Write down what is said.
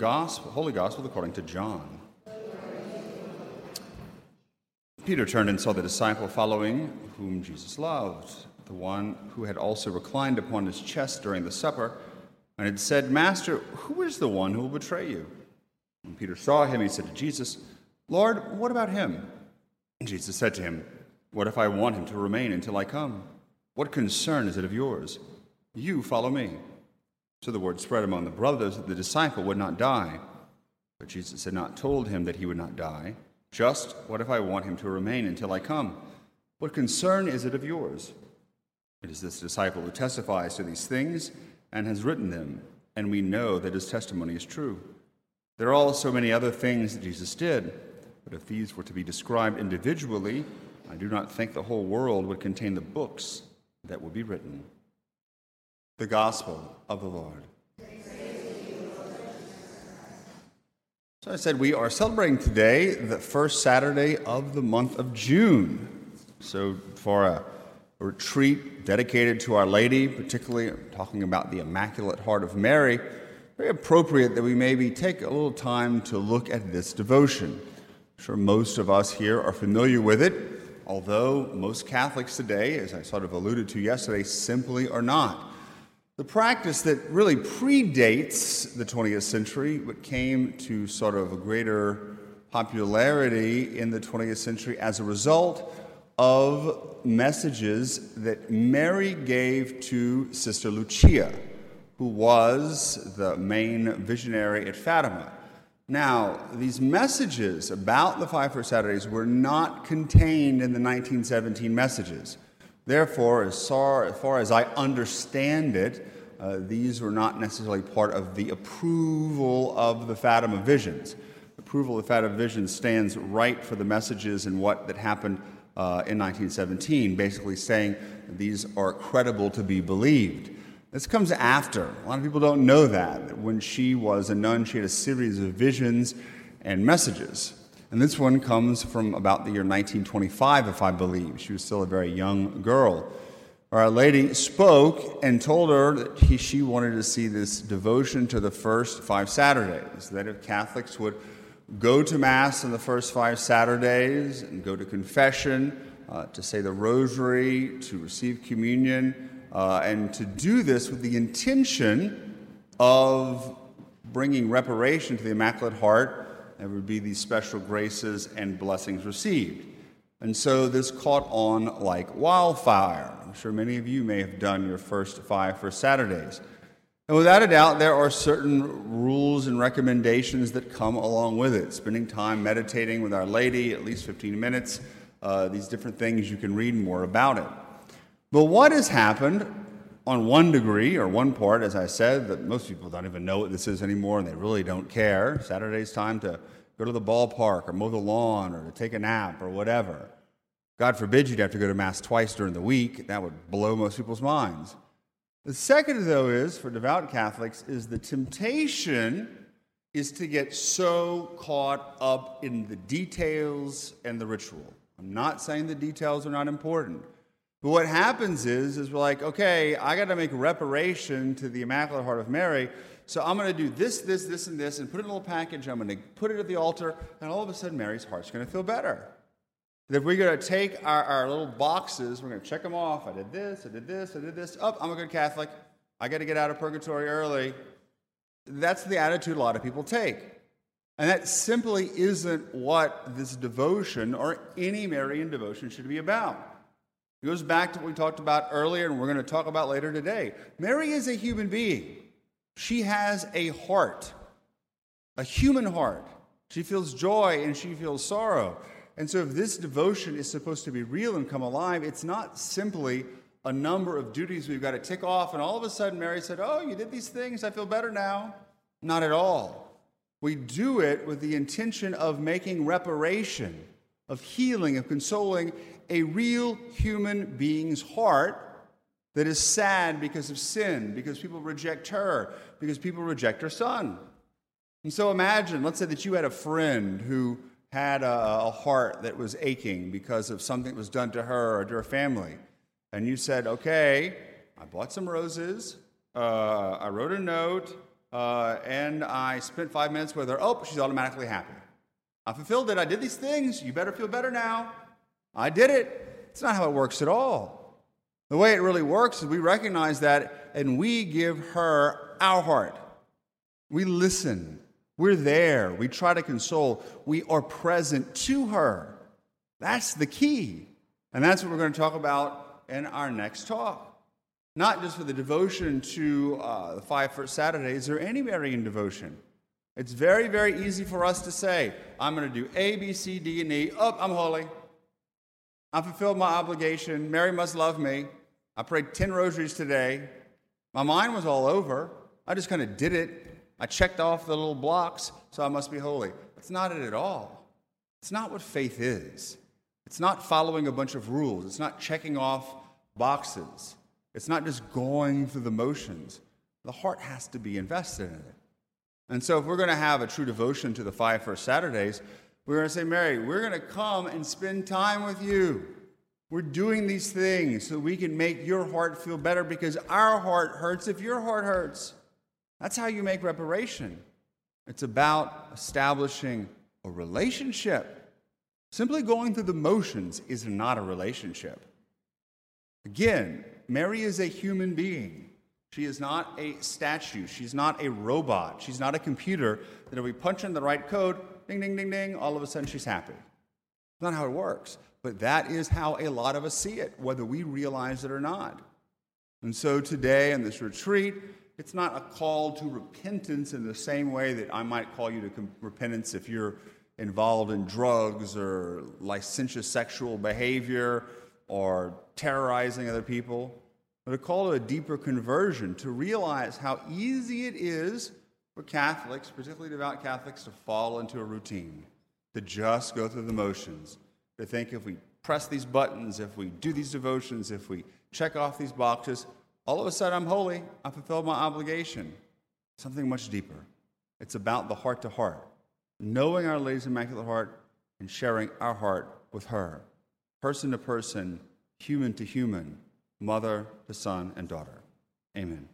gospel, Holy Gospel according to John. Peter turned and saw the disciple following, whom Jesus loved, the one who had also reclined upon his chest during the supper, and had said, Master, who is the one who will betray you? When Peter saw him, he said to Jesus, Lord, what about him? And Jesus said to him, What if I want him to remain until I come? What concern is it of yours? You follow me. So the word spread among the brothers that the disciple would not die. But Jesus had not told him that he would not die. Just what if I want him to remain until I come? What concern is it of yours? It is this disciple who testifies to these things and has written them, and we know that his testimony is true. There are also many other things that Jesus did, but if these were to be described individually, I do not think the whole world would contain the books that would be written. The Gospel of the Lord. So I said we are celebrating today the first Saturday of the month of June. So for a, retreat dedicated to Our Lady, particularly talking about the Immaculate Heart of Mary, very appropriate that we maybe take a little time to look at this devotion. I'm sure most of us here are familiar with it, although most Catholics today, as I sort of alluded to yesterday, simply are not. The practice that really predates the 20th century, but came to sort of a greater popularity in the 20th century as a result of messages that Mary gave to Sister Lucia, who was the main visionary at Fatima. Now, these messages about the five first Saturdays were not contained in the 1917 messages. Therefore, as far, as far as I understand it, uh, these were not necessarily part of the approval of the Fatima visions. Approval of the Fatima visions stands right for the messages and what that happened uh, in 1917, basically saying these are credible to be believed. This comes after. A lot of people don't know that. When she was a nun, she had a series of visions and messages. And this one comes from about the year 1925, if I believe. She was still a very young girl. Our Lady spoke and told her that he, she wanted to see this devotion to the first five Saturdays, that if Catholics would go to Mass on the first five Saturdays and go to confession, uh, to say the rosary, to receive communion, uh, and to do this with the intention of bringing reparation to the Immaculate Heart there would be these special graces and blessings received. And so this caught on like wildfire. I'm sure many of you may have done your first five for Saturdays. And without a doubt, there are certain rules and recommendations that come along with it. Spending time meditating with Our Lady, at least 15 minutes, uh, these different things, you can read more about it. But what has happened on one degree or one part, as I said, that most people don't even know what this is anymore and they really don't care. Saturday's time to go to the ballpark or mow the lawn or to take a nap or whatever. God forbid you'd have to go to Mass twice during the week. That would blow most people's minds. The second, though, is for devout Catholics, is the temptation is to get so caught up in the details and the ritual. I'm not saying the details are not important. But what happens is, is we're like, okay, I got to make reparation to the Immaculate Heart of Mary. So I'm going to do this, this, this, and this, and put it in a little package. I'm going to put it at the altar, and all of a sudden, Mary's heart's going to feel better. If we're going to take our, our little boxes, we're going to check them off. I did this, I did this, I did this. Oh, I'm a good Catholic. I got to get out of purgatory early. That's the attitude a lot of people take. And that simply isn't what this devotion or any Marian devotion should be about. It goes back to what we talked about earlier, and we're going to talk about later today. Mary is a human being. She has a heart, a human heart. She feels joy and she feels sorrow. And so, if this devotion is supposed to be real and come alive, it's not simply a number of duties we've got to tick off, and all of a sudden Mary said, Oh, you did these things, I feel better now. Not at all. We do it with the intention of making reparation, of healing, of consoling, a real human being's heart that is sad because of sin, because people reject her, because people reject her son. And so imagine, let's say that you had a friend who had a, a, heart that was aching because of something that was done to her or to her family. And you said, okay, I bought some roses, uh, I wrote a note, uh, and I spent five minutes with her. Oh, she's automatically happy. I fulfilled it. I did these things. You better feel better now. I did it. It's not how it works at all. The way it really works is we recognize that and we give her our heart. We listen. We're there. We try to console. We are present to her. That's the key. And that's what we're going to talk about in our next talk. Not just for the devotion to uh, the five first Saturdays or any Marian devotion. It's very, very easy for us to say, I'm going to do A, B, C, D, and E. Oh, I'm holy. I fulfilled my obligation. Mary must love me. I prayed 10 rosaries today. My mind was all over. I just kind of did it. I checked off the little blocks, so I must be holy. That's not it at all. It's not what faith is. It's not following a bunch of rules. It's not checking off boxes. It's not just going through the motions. The heart has to be invested in it. And so, if we're going to have a true devotion to the five first Saturdays, we're going to say, Mary, we're going to come and spend time with you. We're doing these things so we can make your heart feel better because our heart hurts if your heart hurts. That's how you make reparation. It's about establishing a relationship. Simply going through the motions is not a relationship. Again, Mary is a human being. She is not a statue. She's not a robot. She's not a computer that if we punch in the right code, ding, ding, ding, ding, all of a sudden she's happy. That's not how it works. But that is how a lot of us see it, whether we realize it or not. And so today in this retreat, it's not a call to repentance in the same way that I might call you to repentance if you're involved in drugs or licentious sexual behavior or terrorizing other people, but a call to a deeper conversion to realize how easy it is for Catholics, particularly devout Catholics, to fall into a routine, to just go through the motions, to think if we press these buttons, if we do these devotions, if we check off these boxes, all of a sudden I'm holy, I fulfilled my obligation. Something much deeper. It's about the heart to heart, knowing Our Lady's Immaculate Heart and sharing our heart with her, person to person, human to human, mother to son and daughter. Amen.